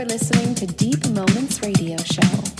are listening to Deep Moments Radio Show.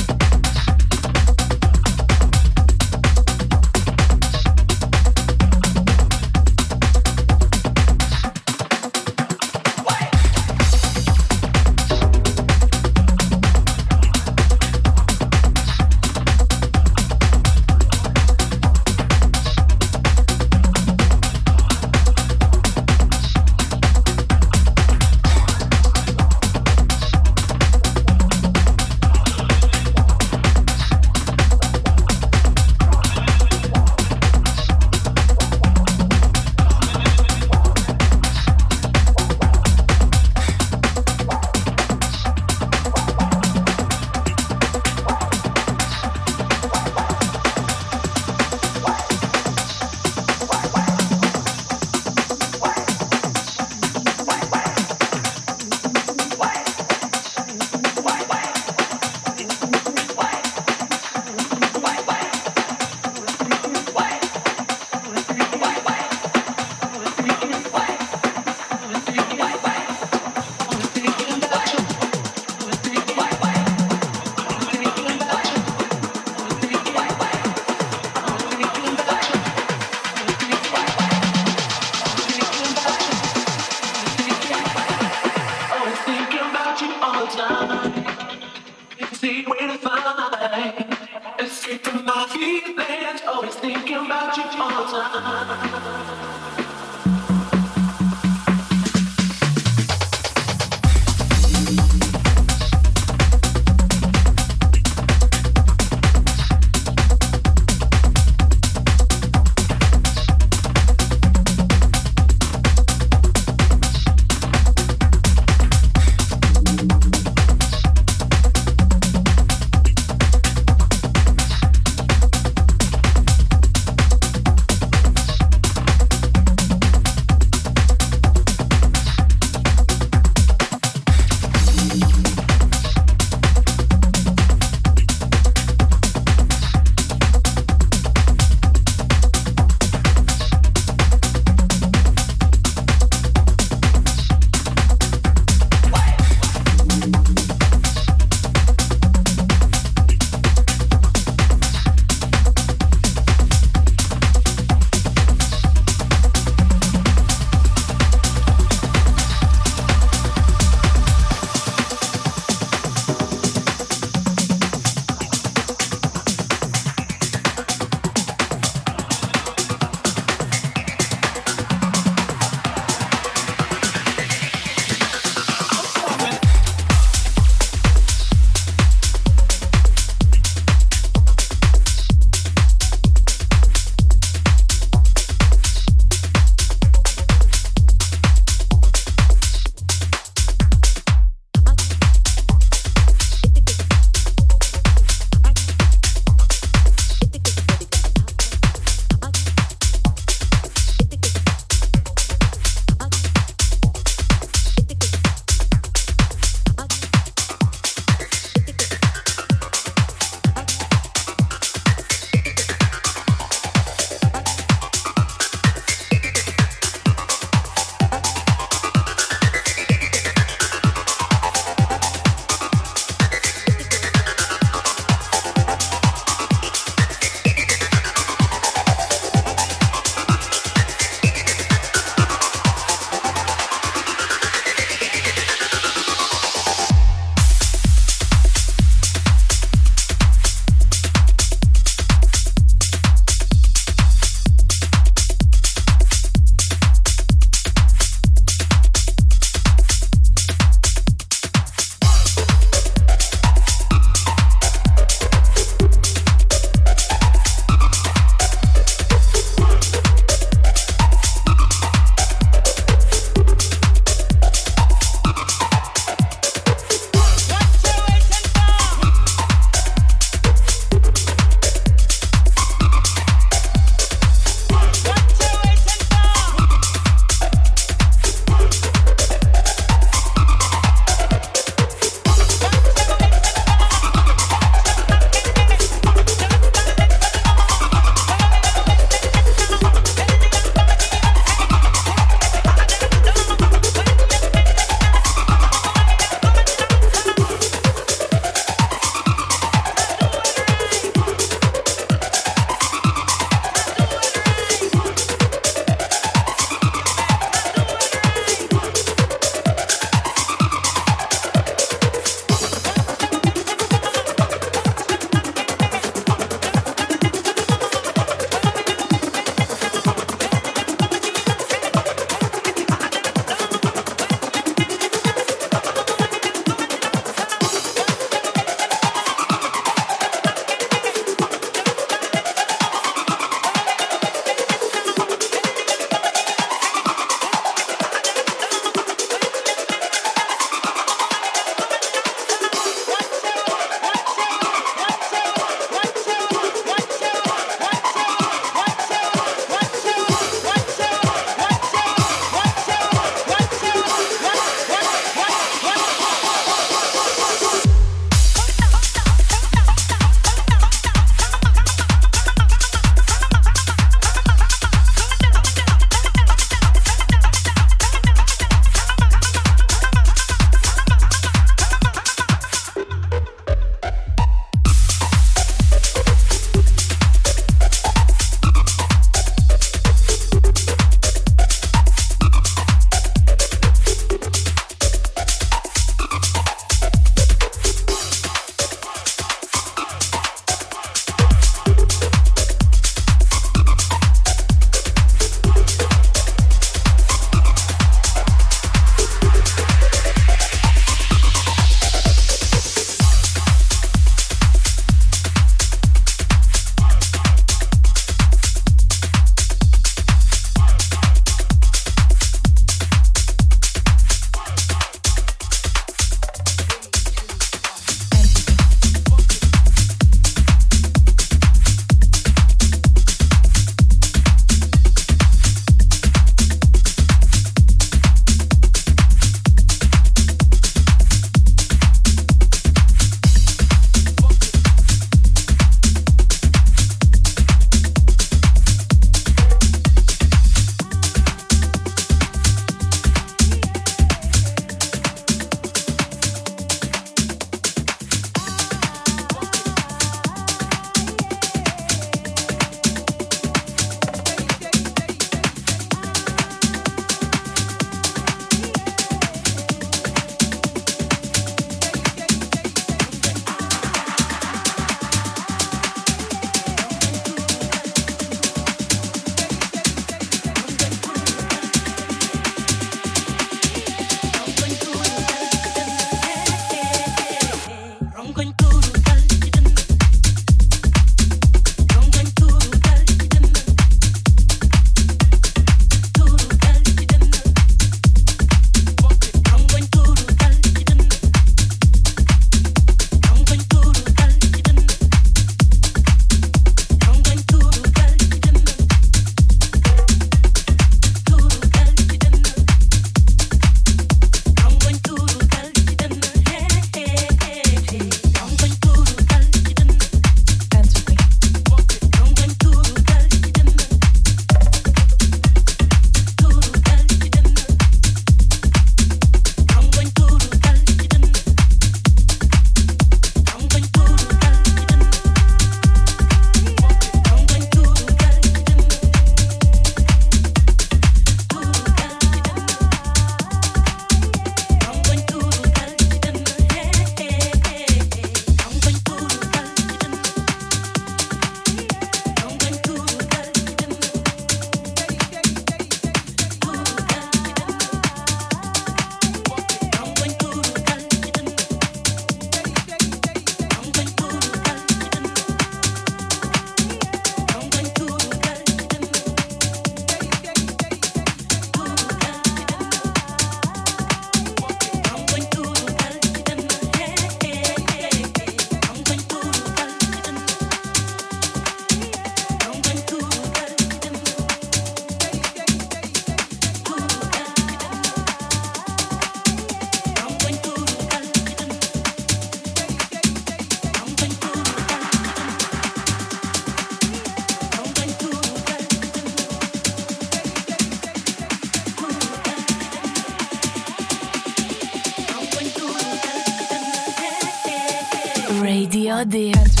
Radio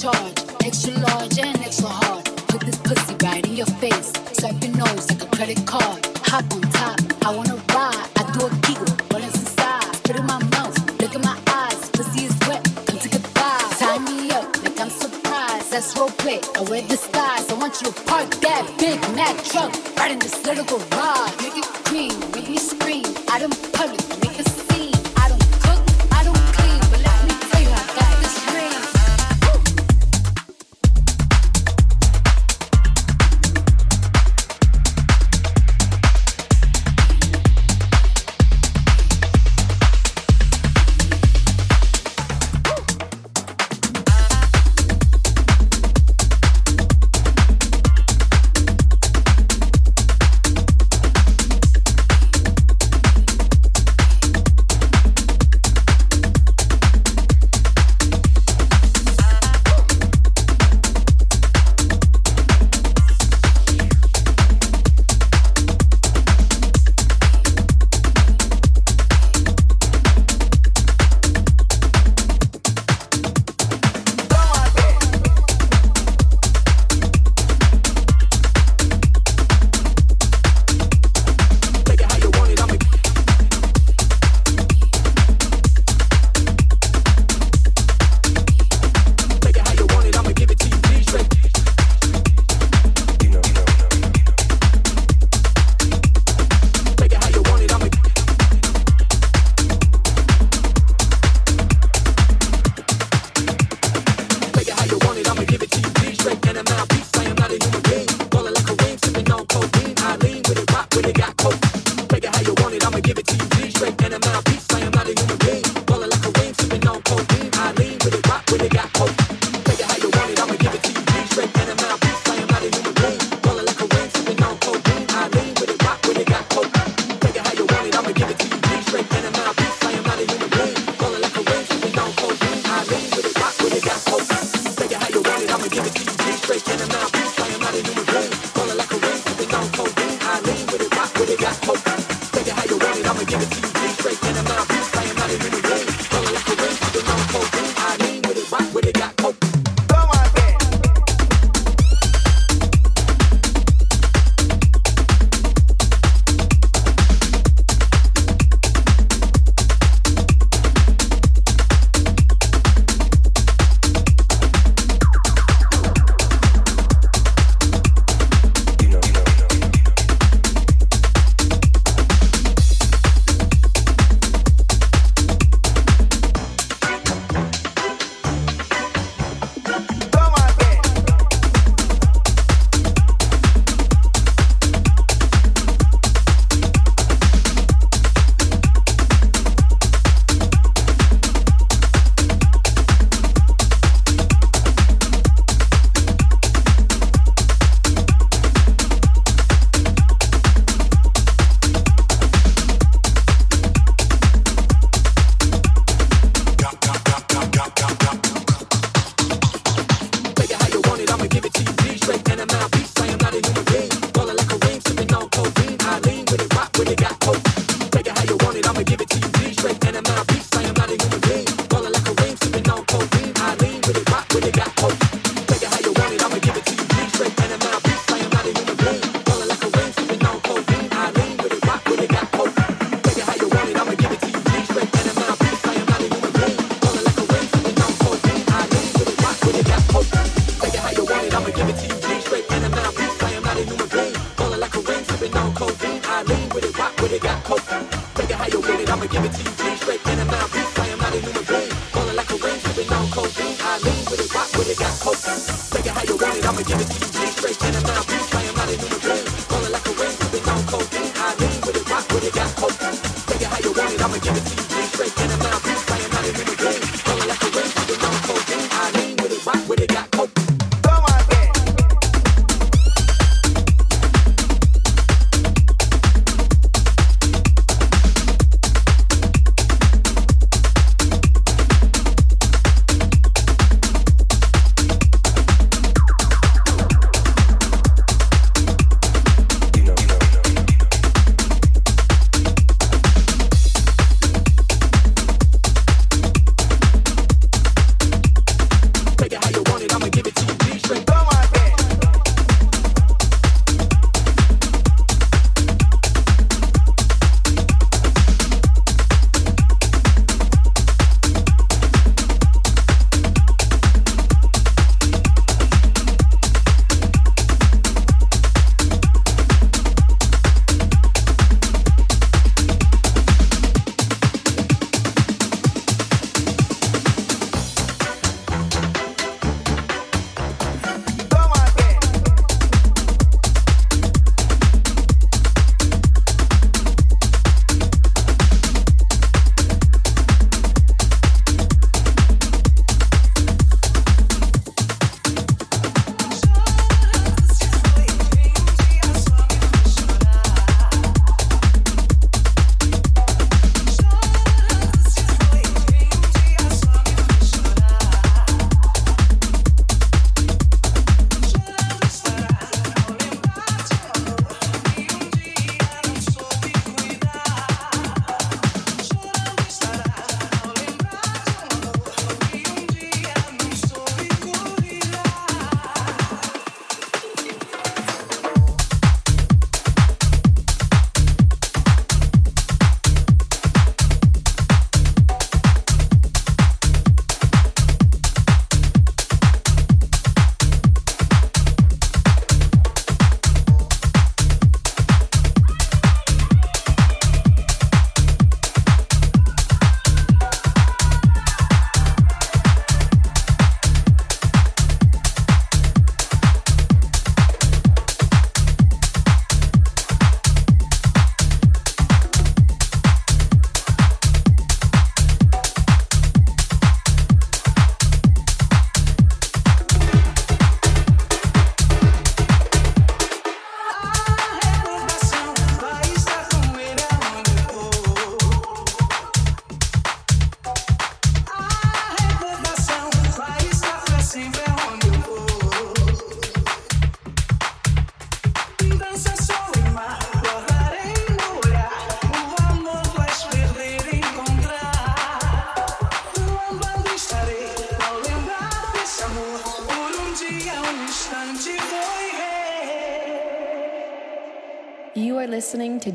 charge. Extra large and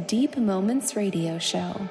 Deep Moments Radio Show.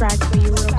Hell yeah, real